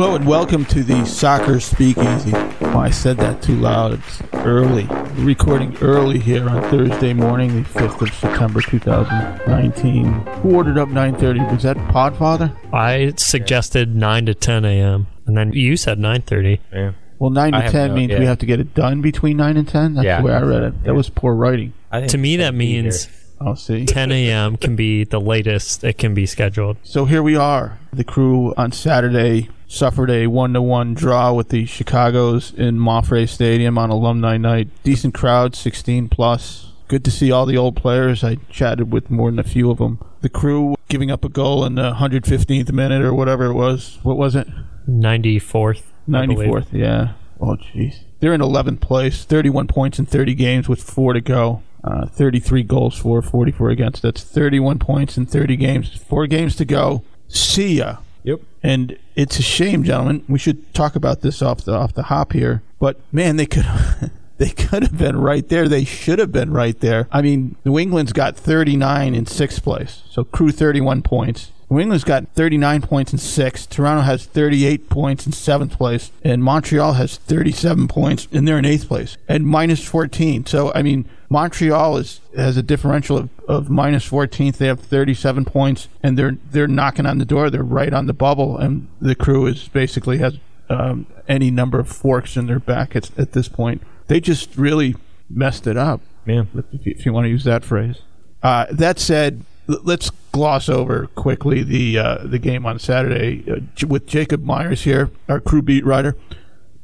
Hello and welcome to the Soccer Speakeasy. Oh, I said that too loud. It's early. We're recording early here on Thursday morning, the 5th of September 2019. Who ordered up 9.30? Was that Podfather? I suggested 9 to 10 a.m. and then you said 9:30. Yeah. Well, 9 I to have 10 no- means we have to get it done between 9 and 10? That's Yeah, the way I I read it. That yeah. was poor writing. I think To me it's that means here. I'll see. 10 a.m. can be the latest it can be scheduled. So here we are. The crew on Saturday suffered a one to one draw with the Chicago's in MAPFRE Stadium on alumni night. Decent crowd, sixteen plus. Good to see all the old players. I chatted with more than a few of them. The crew giving up a goal in the 115th minute or whatever it was. What was it? 94th. 94th. Yeah. Oh, jeez. They're in 11th place, 31 points in 30 games with four to go. Uh, 33 goals for, 44 against. That's 31 points in 30 games. Four games to go. See ya. Yep. And it's a shame, gentlemen. We should talk about this off the off the hop here. But man, they could they could have been right there. They should have been right there. I mean, New England's got 39 in sixth place, so Crew 31 points. New England's got 39 points in sixth. Toronto has 38 points in seventh place, and Montreal has 37 points, and they're in eighth place and minus 14. So I mean, Montreal is has a differential of, of minus 14th. They have 37 points, and they're they're knocking on the door. They're right on the bubble, and the crew is basically has um, any number of forks in their back at, at this point. They just really messed it up Yeah. if you, if you want to use that phrase. Uh, that said, let's gloss over quickly the uh, the game on Saturday uh, with Jacob Myers here, our crew beat writer,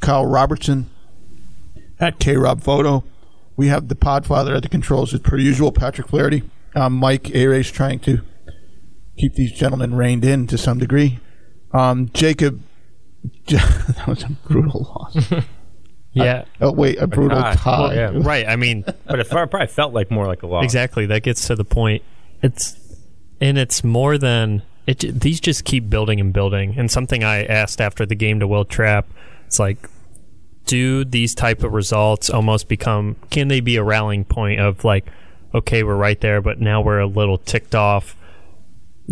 Kyle Robertson at K Rob Photo. We have the Podfather at the controls as per usual, Patrick Flaherty. Um, Mike Arace trying to keep these gentlemen reined in to some degree. Um, Jacob, that was a brutal loss. Yeah. Oh wait, a brutal tie. tie. Well, yeah. right. I mean, But it probably felt like more like a loss. exactly. That gets to the point. It's and it's more than it. These just keep building and building. And something I asked after the game to Wil Trapp, it's like, do these type of results almost become? Can they be a rallying point of like, okay, we're right there, but now we're a little ticked off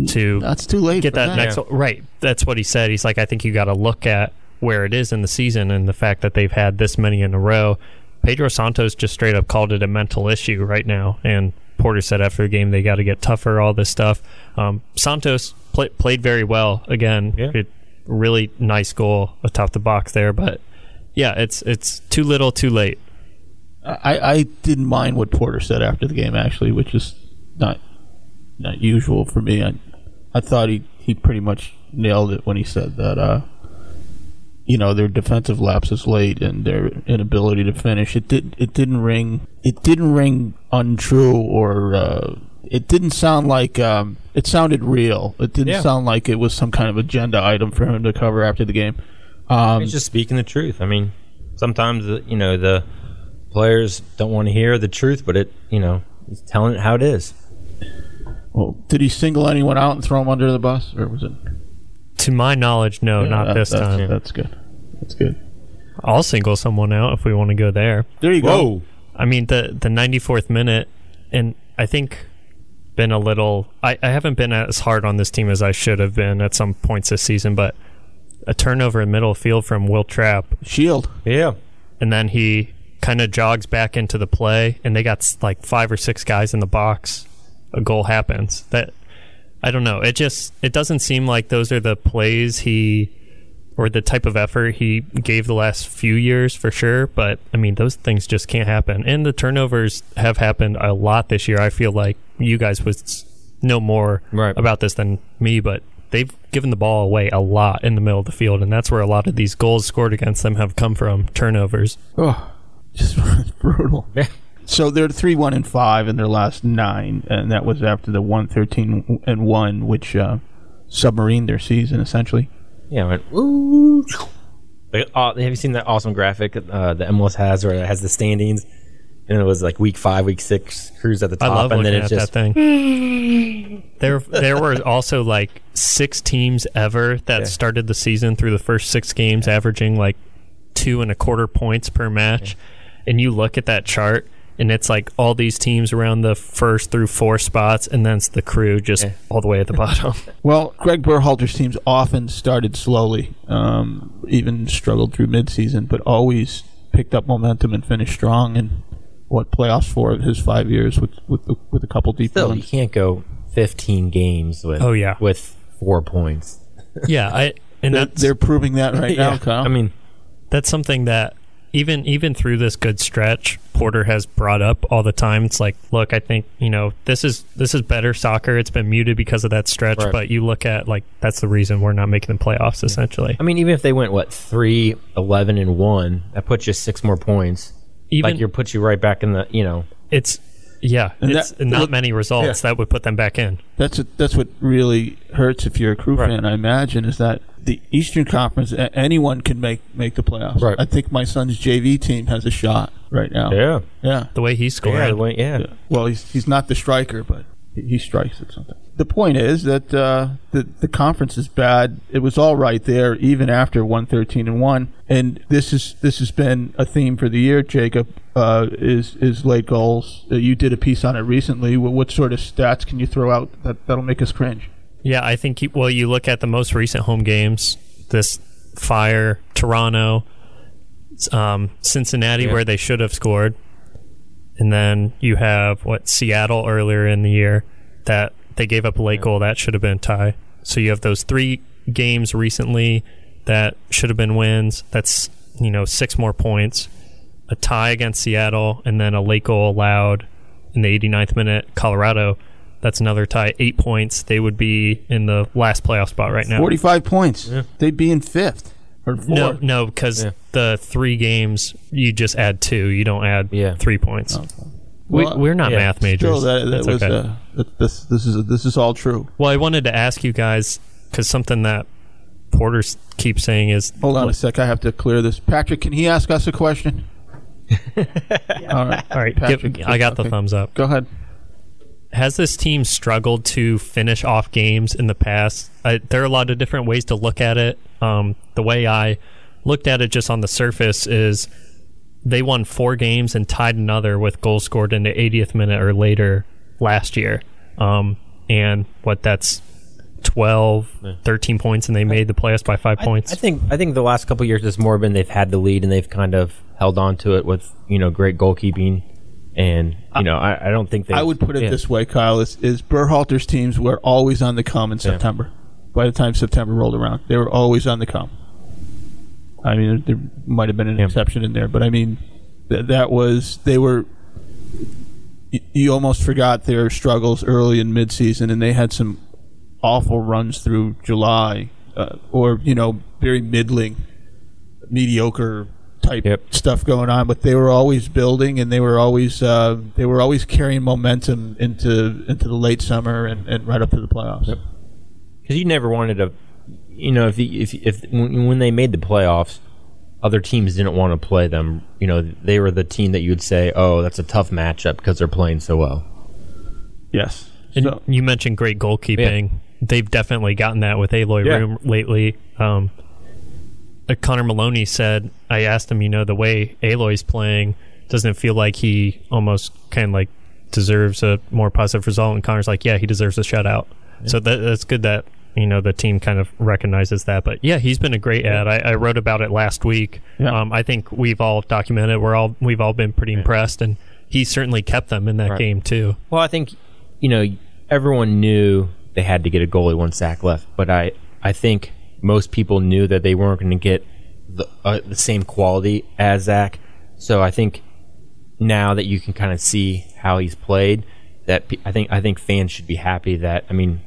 to That's too late. get for that next right. That's what he said. He's like, I think you got to look at where it is in the season and the fact that they've had this many in a row. Pedro Santos just straight up called it a mental issue right now, and Porter said after the game they got to get tougher, all this stuff. Um, Santos play, played very well again. Yeah. It, really nice goal atop the box there, but yeah, it's it's too little, too late. I, I didn't mind what Porter said after the game, actually, which is not not usual for me. I I thought he, he pretty much nailed it when he said that. Uh, you know their defensive lapses late and their inability to finish. It did it didn't ring it didn't ring untrue or uh, it didn't sound like um, it sounded real. It didn't Yeah. sound like it was some kind of agenda item for him to cover after the game. Um, He's just speaking the truth. I mean, sometimes the, you know the players don't want to hear the truth, but it you know he's telling it how it is. well, did he single anyone out and throw him under the bus, or was it? To my knowledge, no, Yeah, not that- this that's, time. That's good. That's good. I'll single someone out if we want to go there. There you go. I mean the the 94th minute, and I think been a little. I, I haven't been as hard on this team as I should have been at some points this season, but a turnover in middle field from Wil Trapp Shield. Yeah. and then he kind of jogs back into the play, and they got like five or six guys in the box. A goal happens. That I don't know. It just it doesn't seem like those are the plays he or the type of effort he gave the last few years for sure. But I mean, those things just can't happen. And the turnovers have happened a lot this year. I feel like you guys would s- know more Right. about this than me, but they've given the ball away a lot in the middle of the field, and that's where a lot of these goals scored against them have come from turnovers. Oh, just brutal. Yeah. So they're three one and five in their last nine, and that was after the one thirteen and one, which uh, submarined their season essentially. Yeah. Went woo. Like, uh, have you seen that awesome graphic uh, the MLS has, where it has the standings, and it was like week five, week six, Cruise at the I top, love and then it's just that thing. there, there were also like six teams ever that Yeah. started the season through the first six games, averaging like two and a quarter points per match. And you look at that chart, and it's like all these teams around the first through four spots, and then it's the crew just Yeah. all the way at the bottom. Well, Greg Berhalter's teams often started slowly, um, even struggled through midseason, but always picked up momentum and finished strong. And what playoffs for of his five years with with, with a couple deep Still, you can't go 15 games with Oh, yeah. with four points. yeah, I and They're, that's they're proving that right now, Kyle. I mean, that's something that even even through this good stretch, Porter has brought up all the time. It's like, look, I think you know this is this is better soccer. It's been muted because of that stretch, Right. but you look at like that's the reason we're not making the playoffs. Essentially, I mean, even if they went what three, 11, and one, that puts you six more points. even like, you puts you right back in the you know. it's yeah, And it's that- not look- many results that would put them back in. That's a, that's what really hurts if you're a crew Right. fan. I imagine is that the Eastern Conference anyone can make make the playoffs. Right. I think my son's JV team has a shot right now. Yeah, Yeah. The way he scored, yeah, the way- yeah. Yeah. Well, he's he's not the striker, but he, he strikes at something. The point is that uh, the the conference is bad. It was all right there, even after one thirteen and one. And this is this has been a theme for the year. Jacob uh, is is late goals. Uh, you did a piece on it recently. What, what sort of stats can you throw out that that'll make us cringe? Yeah, I think. You, well, you look at the most recent home games. This Fire, Toronto, um, Cincinnati, Yeah. where they should have scored, and then you have what Seattle earlier in the year that they gave up a late goal that should have been a tie. So you have those three games recently that should have been wins. That's you know six more points. A tie against Seattle, and then a late goal allowed in the 89th minute. Colorado, that's another tie, eight points. They would be in the last playoff spot right now. Forty five points. They'd be in fifth or fourth. No, no, because Yeah. the three games you just add two. You don't add Yeah. three points. We, Well, we're not yeah, math majors. Still, that, that That's was okay. uh, that, this this is this is all true. well, I wanted to ask you guys because something that Porter s- keeps saying is Hold on a sec. I have to clear this. Patrick, can he ask us a question? all right. all right. Patrick, give- I got the okay. thumbs up. Go ahead. Has this team struggled to finish off games in the past? I, there are a lot of different ways to look at it. Um, the way I looked at it just on the surface is they won four games and tied another with goals scored in the 80th minute or later last year. Um, and what that's 12, 13 points, and they made the playoffs by five points. I think I think the last couple of years it's more been they've had the lead and they've kind of held on to it with you know great goalkeeping, and you know I, I don't think they. I would put it this way, Kyle: is, is Berhalter's teams were always on the come in September. By the time September rolled around, they were always on the come. I mean, there might have been an Yeah. exception in there, but I mean, th- that was they were. y- You almost forgot their struggles early in mid-season, and they had some awful runs through July, uh, or you know, very middling, mediocre type Yep. stuff going on. But they were always building, and they were always uh, they were always carrying momentum into into the late summer and, and right up to the playoffs. because you never wanted to, you know, if the, if if when, when they made the playoffs, other teams didn't want to play them. You know, they were the team that you would say, "Oh, that's a tough matchup because they're playing so well." Yes. And So- you mentioned great goalkeeping. They've definitely gotten that with Eloy Yeah. Room lately. Um, Connor Maloney said, I asked him, you know, the way Eloy's playing, doesn't it feel like he almost kind of like deserves a more positive result? And Connor's like, yeah, he deserves a shutout. So that, that's good that, you know, the team kind of recognizes that. But yeah, he's been a great ad. I, I wrote about it last week. Yeah. Um, I think we've all documented. We're all we've all been pretty impressed, and he certainly kept them in that Right. game too. Well, I think you know everyone knew they had to get a goalie one sack left, but I I think most people knew that they weren't going to get the uh, the same quality as Zach. So I think now that you can kind of see how he's played, that I think I think fans should be happy that I mean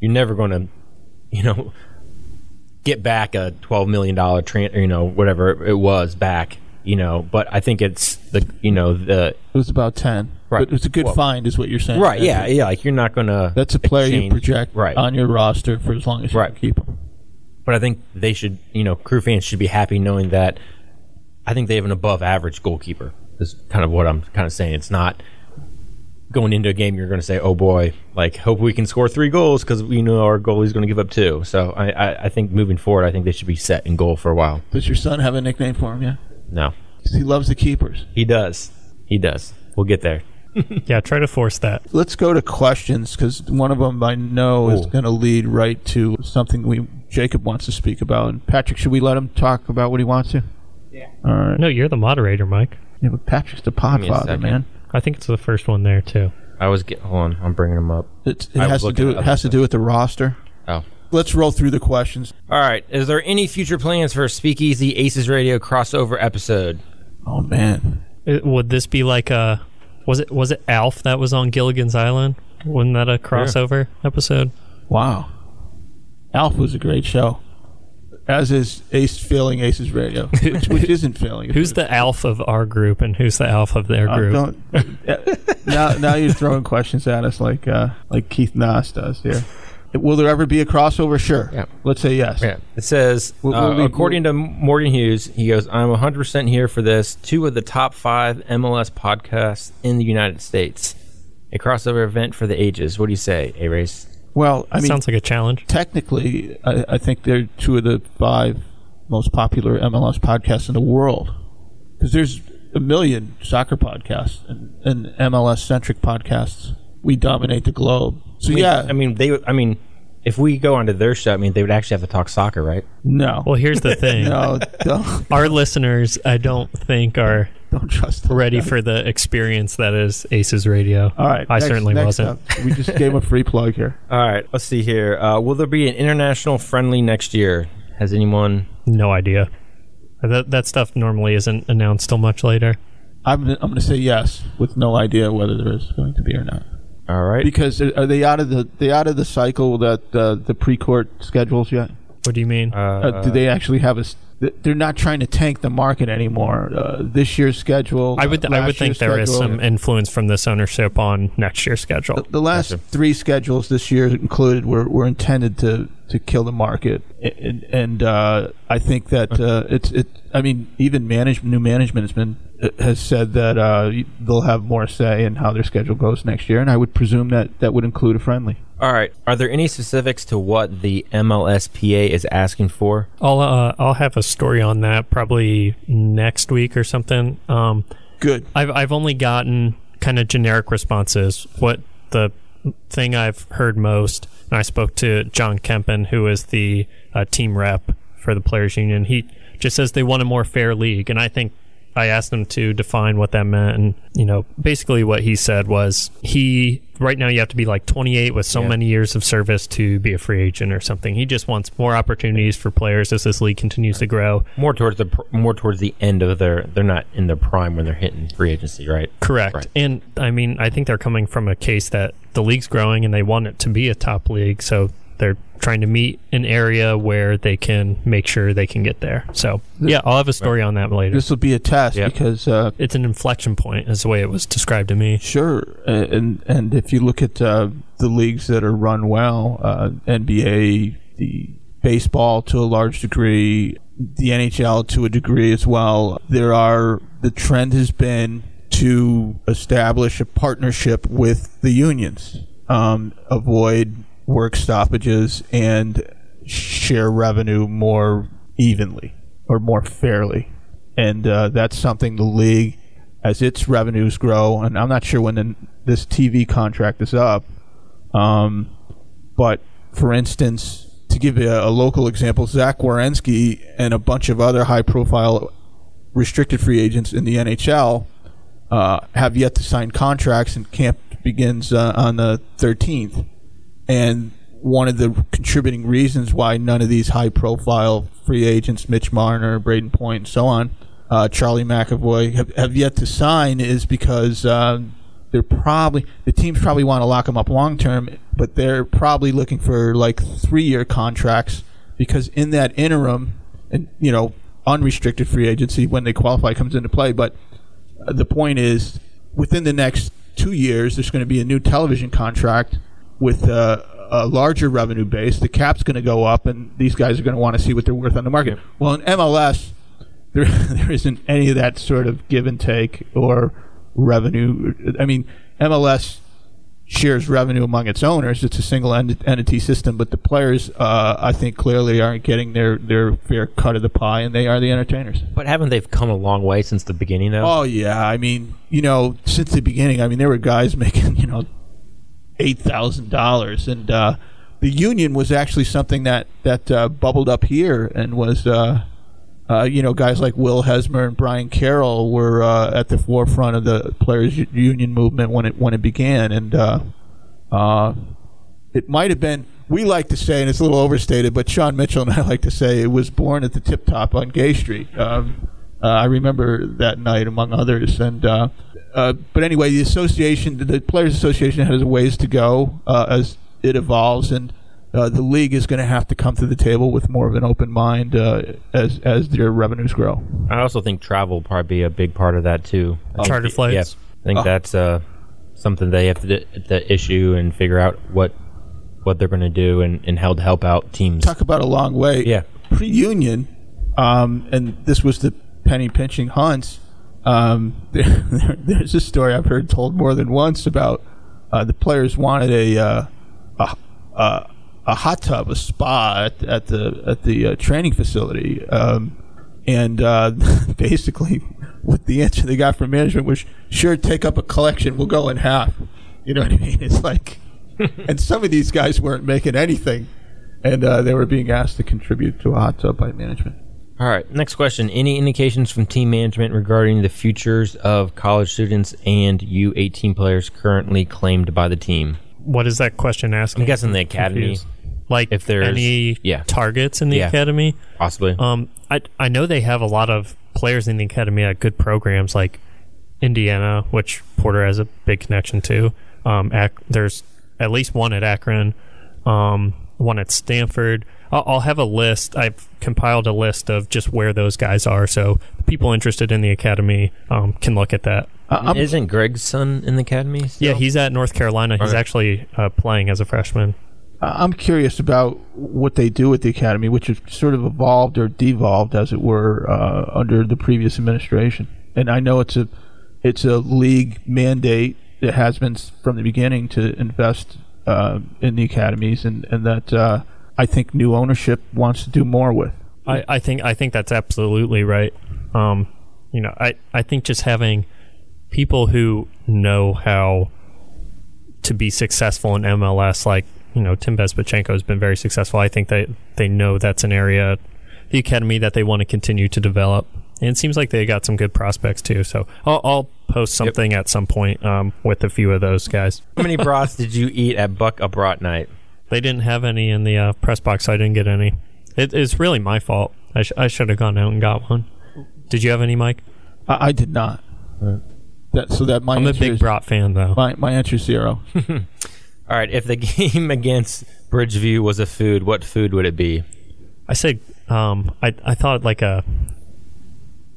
you're never going to you know get back a twelve million dollar tran you know whatever it was back you know but I think it's the you know the It was about ten. Right. But it's a good Well- find, is what you're saying. right yeah yeah like you're not going to That's a player you project right on your roster for as long as you Right. keep him. But I think they should, you know, crew fans should be happy knowing that I think they have an above average goalkeeper. Is kind of what I'm kind of saying. It's not going into a game you're going to say, "Oh boy, like hope we can score three goals because we know our goalie's going to give up two. So I, I, I think moving forward, I think they should be set in goal for a while. Does your son have a nickname for him? Yeah. No, 'Cause he loves the keepers. he does. He does. We'll get there. Yeah, try to force that. Let's go to questions because one of them I know is going to lead right to something we Jacob wants to speak about. And Patrick, should we let him talk about what he wants to? Yeah. All right. No, you're the moderator, Mike. Yeah, but Patrick's the podfather, man. I think it's the first one there too. I was get. Hold on, I'm bringing them up. It's, it has to do it has to do with the roster. Oh. Let's roll through the questions. All right. Is there any future plans for a Speakeasy Aces Radio crossover episode? Oh man, It- would this be like a was it was it Alf that was on Gilligan's Island? Wasn't that a crossover episode? wow. Alf was a great show, as is Ace failing Aces Radio, which, which isn't failing. Who's the Alf of our group and who's the Alf of their Uh, group? uh, now, now you're throwing questions at us like uh, like Keith Nas does here. Will there ever be a crossover? Sure. Yeah. Let's say yes. Yeah. It says, We'll- uh, we'll leave- according to Morgan Hughes, he goes, I'm 100% here for this. Two of the top five MLS podcasts in the United States. A crossover event for the ages. What do you say, Arace? Well, I mean, Sounds like a challenge. technically, I, I think they're two of the five most popular MLS podcasts in the world. Because there's a million soccer podcasts and, and MLS centric podcasts. We dominate the globe. So I mean, yeah, I mean, they. I mean, if we go onto their show, I mean, they would actually have to talk soccer, right? no, Well, here's the thing. no, don't, Our listeners, I don't think are don't trust. those ready guys. for the experience that is Aces Radio. All right, I next- certainly next wasn't. up. We just gave a free plug here. All right, let's see here. Uh, will there be an international friendly next year? Has anyone? No idea. That that stuff normally isn't announced till much later. I'm, I'm going to say yes with no idea whether there is going to be or not. All right. Because are they out of the they out of the cycle that uh, the pre-court schedules yet? What do you mean? Uh, do they actually have a? S- th- They're not trying to tank the market anymore. Uh, this year's schedule. I would uh, I would think year's there is schedule- some influence from this ownership on next year's schedule. The last Gotcha. three schedules this year included were, were intended to, to kill the market, and, and uh, I think that uh, it's it. I mean, even manage, new management has been uh, has said that uh, they'll have more say in how their schedule goes next year, and I would presume that that would include a friendly. All right. Are there any specifics to what the MLSPA is asking for? I'll uh, I'll have a story on that probably next week or something. Um, Good. I've I've only gotten kind of generic responses. What the thing I've heard most, and I spoke to Jon Kempin, who is the uh, team rep for the players union. He just says they want a more fair league, and I think I asked him to define what that meant. And you know, basically what he said was he right now you have to be like 28 with so Yeah. many years of service to be a free agent or something. He just wants more opportunities for players as this league continues to grow. More towards the more towards the end of their. They're not in their prime when they're hitting free agency, right? Correct. Right. And I mean, I think they're coming from a case that the league's growing and they want it to be a top league. So they're trying to meet an area where they can make sure they can get there. So, yeah, I'll have a story on that later. This will be a test Yep. because uh, it's an inflection point, is the way it was described to me. Sure, and and if you look at uh, the leagues that are run well, uh, NBA, the baseball to a large degree, the NHL to a degree as well, there are the trend has been to establish a partnership with the unions, um, avoid work stoppages, and share revenue more evenly or more fairly, and uh, that's something the league as its revenues grow, and I'm not sure when the, this TV contract is up. Um, but for instance, to give you a, a local example, Zach Werenski and a bunch of other high-profile restricted free agents in the NHL uh, have yet to sign contracts, and camp begins uh, on the 13th. And one of the contributing reasons why none of these high-profile free agents, Mitch Marner, Brayden Point, and so on, uh, Charlie McAvoy, have, have yet to sign is because uh, they're probably the teams probably want to lock them up long term, but they're probably looking for like three-year contracts because in that interim, and you know, unrestricted free agency when they qualify comes into play, but uh, the point is, within the next two years, there's going to be a new television contract with uh, a larger revenue base. The cap's going to go up, and these guys are going to want to see what they're worth on the market. Well, in MLS, there there isn't any of that sort of give and take or revenue. I mean, MLS shares revenue among its owners. It's a single ent- entity system, but the players, uh, I think, clearly aren't getting their, their fair cut of the pie, and they are the entertainers. But haven't they come a long way since the beginning, though? Oh yeah, I mean, you know, since the beginning, I mean, there were guys making you know eight thousand dollars, and uh, the union was actually something that that uh, bubbled up here and was. Uh, uh, you know, guys like Will Hesmer and Brian Carroll were uh, at the forefront of the players' union movement when it when it began, and it might have been. We like to say, and it's a little overstated, but Sean Mitchell and I like to say it was born at the Tip Top on Gay Street. Um, uh, I remember that night, among others, and uh, uh, but anyway, the association, the Players Association, has a ways to go uh, as it evolves, and uh, the league is going to have to come to the table with more of an open mind uh, as as their revenues grow. I also think travel will probably be a big part of that too. I Charter think- flights. Yeah, I think Oh. that's uh, something they have to, to issue and figure out what what they're going to do and, and how to help out teams. Talk about a long way. Yeah. Pre-union, um, and this was the penny pinching hunts. Um, there, there- there's a story I've heard told more than once about uh, the players wanted a uh, a, a a hot tub, a spa at, at the at the uh, training facility, um, and uh, basically, what the answer they got from management was, "Sure, take up a collection. We'll go in half." You know what I mean? It's like, and some of these guys weren't making anything, and uh, they were being asked to contribute to a hot tub by management. All right, next question. Any indications from team management regarding the futures of college students and U18 players currently claimed by the team? What is that question asking? I'm guessing the academy, Confused. Like If there's- any yeah. targets in the Yeah. academy. possibly. Um, I I know they have a lot of players in the academy at good programs like Indiana, which Porter has a big connection to. Um, Ac- there's at least one at Akron, um, one at Stanford. I'll, I'll have a list. I've compiled a list of just where those guys are, so people interested in the academy um, can look at that. Uh, Isn't Greg's son in the academy? still? Yeah, he's at North Carolina. He's Okay. actually uh, playing as a freshman. I'm curious about what they do at the academy, which has sort of evolved or devolved, as it were, uh, under the previous administration. And I know it's a it's a league mandate that has been from the beginning to invest uh, in the academies, and and that uh, I think new ownership wants to do more with. I, I think I think that's absolutely right. Um, you know, I, I think just having people who know how to be successful in MLS, like you know Tim Bezbatchenko has been very successful. I think they they know that's an area, the academy that they want to continue to develop. And it seems like they got some good prospects too. So I'll, I'll post something at some point um, with a few of those guys. How many brats did you eat at Buck a Brat night? They didn't have any in the uh, press box, so I didn't get any. It, it's really my fault. I, sh- I should have gone out and got one. Did you have any, Mike? I, I did not. That so that my I'm a answer big is, Brat fan, though. my my answer is zero. All right, if the game against Bridgeview was a food, what food would it be? I said, um, I I thought like a.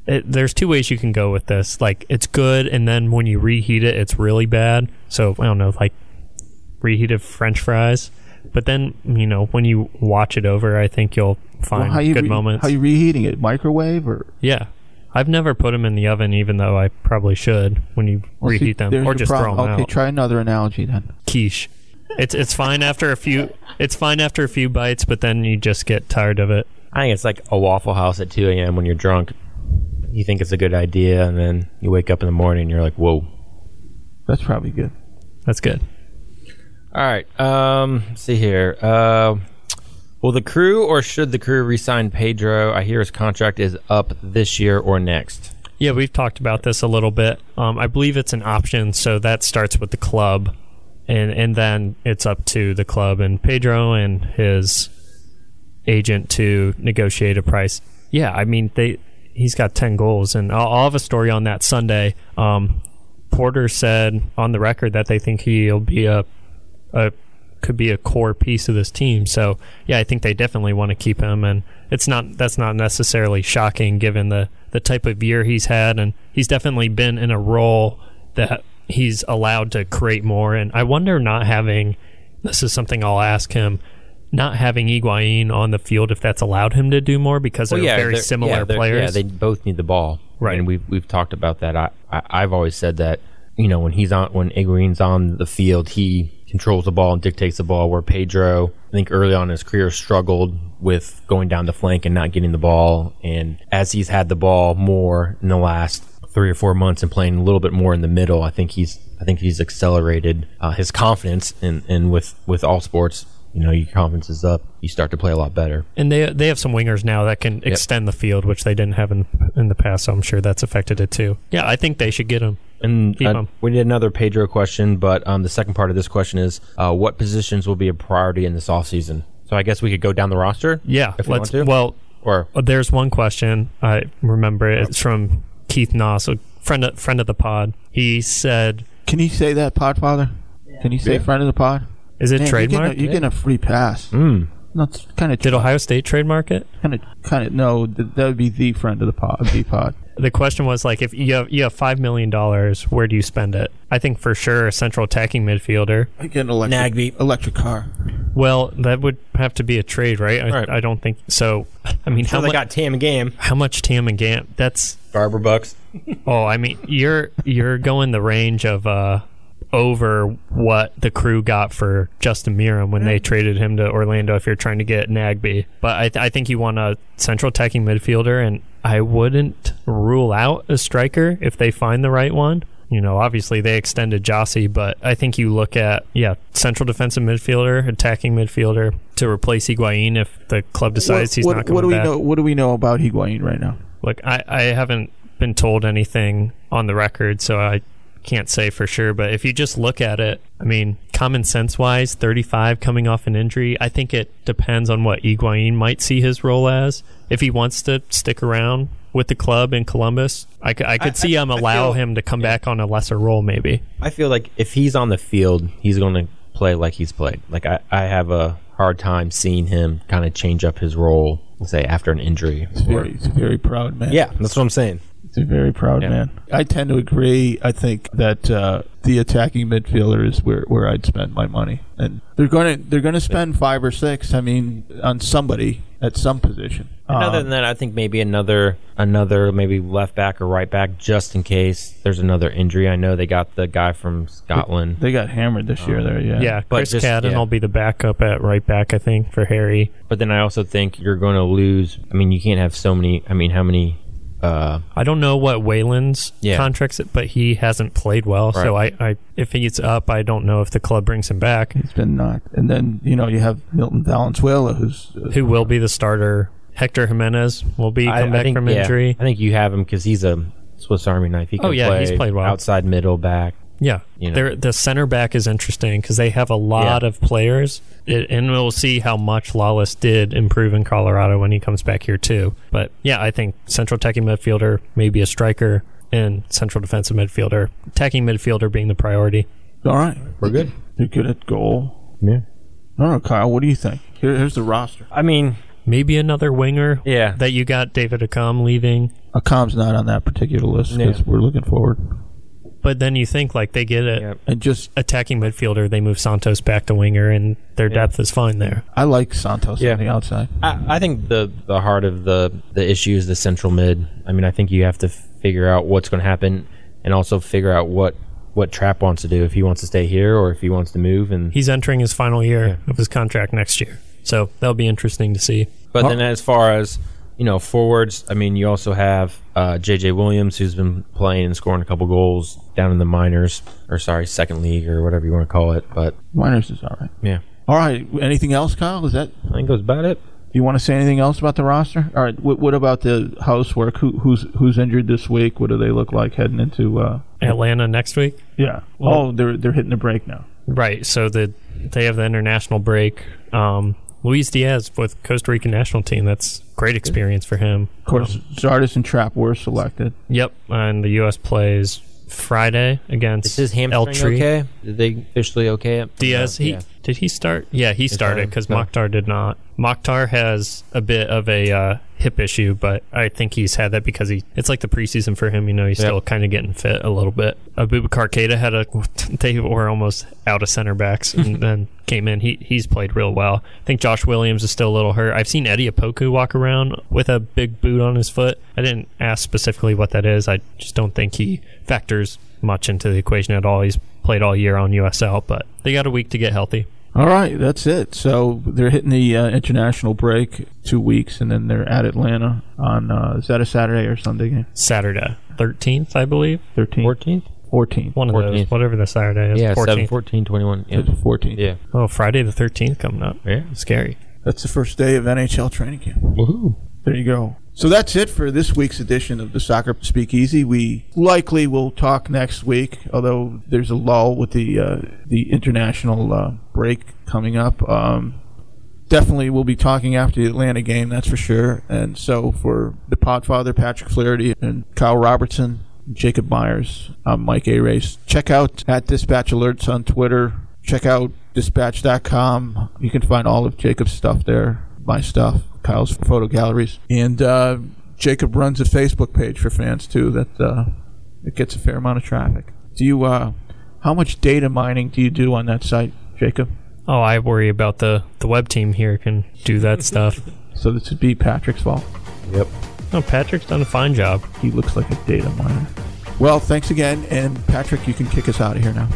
It, there's two ways you can go with this. Like it's good, and then when you reheat it, it's really bad. So I don't know, like reheated French fries. But then you know when you watch it over, I think you'll find Well, how you good re- moments. How you reheating it? Microwave or yeah, I've never put them in the oven, even though I probably should when you Well, see, reheat them, or just problem. throw them out. Okay, out. try another analogy then. quiche. It's it's fine after a few. It's fine after a few bites, but then you just get tired of it. I think it's like a Waffle House at 2 a.m. when you're drunk. You think it's a good idea, and then you wake up in the morning and you're like, whoa. That's probably good. That's good. All right. Um, let's see here. Uh, will the crew or should the crew resign Pedro? I hear his contract is up this year or next. Yeah, we've talked about this a little bit. Um, I believe it's an option, so that starts with the club, and and then it's up to the club and Pedro and his agent to negotiate a price. Yeah, I mean they he's got ten goals, and I'll, I'll have a story on that Sunday. Um, Porter said on the record that they think he'll be a a could be a core piece of this team. So yeah, I think they definitely want to keep him, and it's not that's not necessarily shocking given the the type of year he's had, and he's definitely been in a role that he's allowed to create more. And I wonder not having this is something I'll ask him. Not having Higuain on the field, if that's allowed him to do more, because they're very they're- similar yeah, players. Yeah, they both need the ball. Right. And we've we've talked about that. I, I I've always said that you know, when he's on, when Higuain's on the field, he controls the ball and dictates the ball. Where Pedro, I think early on in his career, struggled with going down the flank and not getting the ball. And as he's had the ball more in the last three or four months and playing a little bit more in the middle, I think he's, I think he's accelerated uh, his confidence. And and with with all sports, you know, your confidence is up. You start to play a lot better. And they they have some wingers now that can extend the field, which they didn't have in in the past. So I'm sure that's affected it too. Yeah, I think they should get him. And Keep uh, 'em. we did another Pedro question, but um, the second part of this question is uh, what positions will be a priority in this offseason? So I guess we could go down the roster. Yeah, If let's. want to. Well, Or uh, there's one question I remember. It's from Keith Noss, a friend of, friend of the pod. He said, Can you say that, Podfather? Can you say Yeah. friend of the pod? "Is it Man, trademark? You're getting, a, you're getting a free pass. mm, That's kind of Did Ohio State trademark it?" kind of kind of no. th- That would be the friend of the pod. The pod. The question was like, if you have you have five million dollars, where do you spend it? I think for sure a central attacking midfielder. I get an electric Nagbe. electric car. Well, that would have to be a trade, right? I, Right. I don't think so. I mean, so how they much? got Tam and Game, How much Tam and Gant? That's Garber Bucks. oh, I mean, you're you're going the range of uh over what the crew got for Justin Meram when they mm. traded him to Orlando. If you're trying to get Nagbe, but I, th- I think you want a central attacking midfielder, and I wouldn't rule out a striker if they find the right one. You know, obviously they extended Gyasi, but I think you look at yeah, central defensive midfielder, attacking midfielder to replace Higuain if the club decides what, he's what, not coming what do we back. know? What do we know about Higuain right now? Look, I, I haven't been told anything on the record, so I can't say for sure. But if you just look at it, I mean, common sense wise, 35 coming off an injury, I think it depends on what Higuain might see his role as. If he wants to stick around with the club in Columbus, I could I- see him I allow feel- him to come back on a lesser role, maybe. I feel like if he's on the field, he's going to play like he's played. Like I, I have a hard time seeing him kind of change up his role, say after an injury. He's very, he's a very proud man. Yeah, that's what I'm saying. He's a very proud Yeah. man. I tend to agree. I think that uh, the attacking midfielder is where, where I'd spend my money, and they're going to they're going to spend five or six. I mean, on somebody at some position. And other Um, than that, I think maybe another another maybe left back or right back just in case there's another injury. I know they got the guy from Scotland. they got hammered this year. There, yeah. Yeah, But Chris just- Cadden yeah. will be the backup at right back, I think, for Harry. But then I also think you're going to lose. I mean, you can't have so many. I mean, how many? Uh, I don't know what Waylon's Yeah. contracts, but he hasn't played well. So I, I, if he's up, I don't know if the club brings him back. He's been knocked, and then you know you have Milton Valenzuela, who's uh, Who will be the starter? Hector Jimenez will be I, come I back think, from yeah, injury. I think you have him because he's a Swiss Army knife. He can Oh, yeah, play he's played well. outside middle back. Yeah, You know. They're- the center back is interesting because they have a lot Yeah. of players, it, and we'll see how much Lalas did improve in Colorado when he comes back here too. But yeah, I think central attacking midfielder, maybe a striker, and central defensive midfielder, attacking midfielder being the priority. all right. We're good. They're good at goal. Yeah. No, no, Kyle. What do you think? Here, here's the roster. I mean, Maybe another winger. yeah. That you got David Accam leaving. Accam's not on that particular list because Yeah. we're looking forward. But then you think like they get it. Yeah. And just attacking midfielder, they move Santos back to winger, and their Yeah. depth is fine there. I like Santos Yeah. on the outside. I, I think the the heart of the the issue is the central mid. I mean, I think you have to figure out what's going to happen, and also figure out what what Trapp wants to do if he wants to stay here or if he wants to move. And He's entering his final year Yeah. of his contract next year, so that'll be interesting to see. but then as far as you know, forwards. I mean, you also have uh, J.J. Williams, who's been playing and scoring a couple goals down in the minors, or sorry, second league or whatever you want to call it. But minors is all right. yeah, All right. Anything else, Kyle? Is that? I think that's about it. Do you want to say anything else about the roster? All right. What, what about the housework? Who, who's who's injured this week? What do they look like heading into? Uh, Atlanta next week, yeah. Well- oh, they're they're hitting the break now. right? So the they have the international break. Um, Luis Diaz with Costa Rican national team. That's great experience for him. Of course, Zardes and Trapp were selected. Yep, and the U.S. plays Friday against Is his El hamstring Tri. okay? Did they officially okay it? Diaz, he Yeah. did he start? Yeah, he started started. because No. Mokhtar did not. Mokhtar has a bit of a uh, hip issue, but I think he's had that because he. It's like the preseason for him. You know, he's Yep. still kind of getting fit a little bit. Aboubacar Keita had a. They were almost out of center backs and then came in. He he's played real well. I think Josh Williams is still a little hurt. I've seen Eddie Opoku walk around with a big boot on his foot. I didn't ask specifically what that is. I just don't think he factors much into the equation at all. He's played all year on USL, but they got a week to get healthy. All right, that's it. So they're hitting the uh, international break two weeks, and then they're at Atlanta on uh, is that a Saturday or Sunday game? Saturday, 13th, I believe. 13th, 14th? 14th. One of 14th. those, whatever the Saturday is. Yeah, 14th. 7, 14, 21. Yeah. It's 14th. Yeah. Oh, Friday the 13th coming up. Yeah. Scary. That's the first day of NHL training camp. Woohoo. There you go. So that's it for this week's edition of the Soccer Speakeasy. We likely will talk next week, although there's a lull with the uh, the international uh, break coming up. Um, definitely, we'll be talking after the Atlanta game, that's for sure. And so for the Podfather, Patrick Flaherty, and Kyle Robertson, Jacob Myers, I'm Mike Arace. Check out at Dispatch Alerts on Twitter. Check out dispatch.com. You can find all of Jacob's stuff there, my stuff, Kyle's photo galleries. And uh, Jacob runs a Facebook page for fans too that uh, it gets a fair amount of traffic. Do you uh, how much data mining do you do on that site, Jacob? Oh, I worry about the, the web team here can do that stuff. So this would be Patrick's fault. Yep. Oh, Patrick's done a fine job. He looks like a data miner. Well, thanks again, and Patrick, you can kick us out of here now.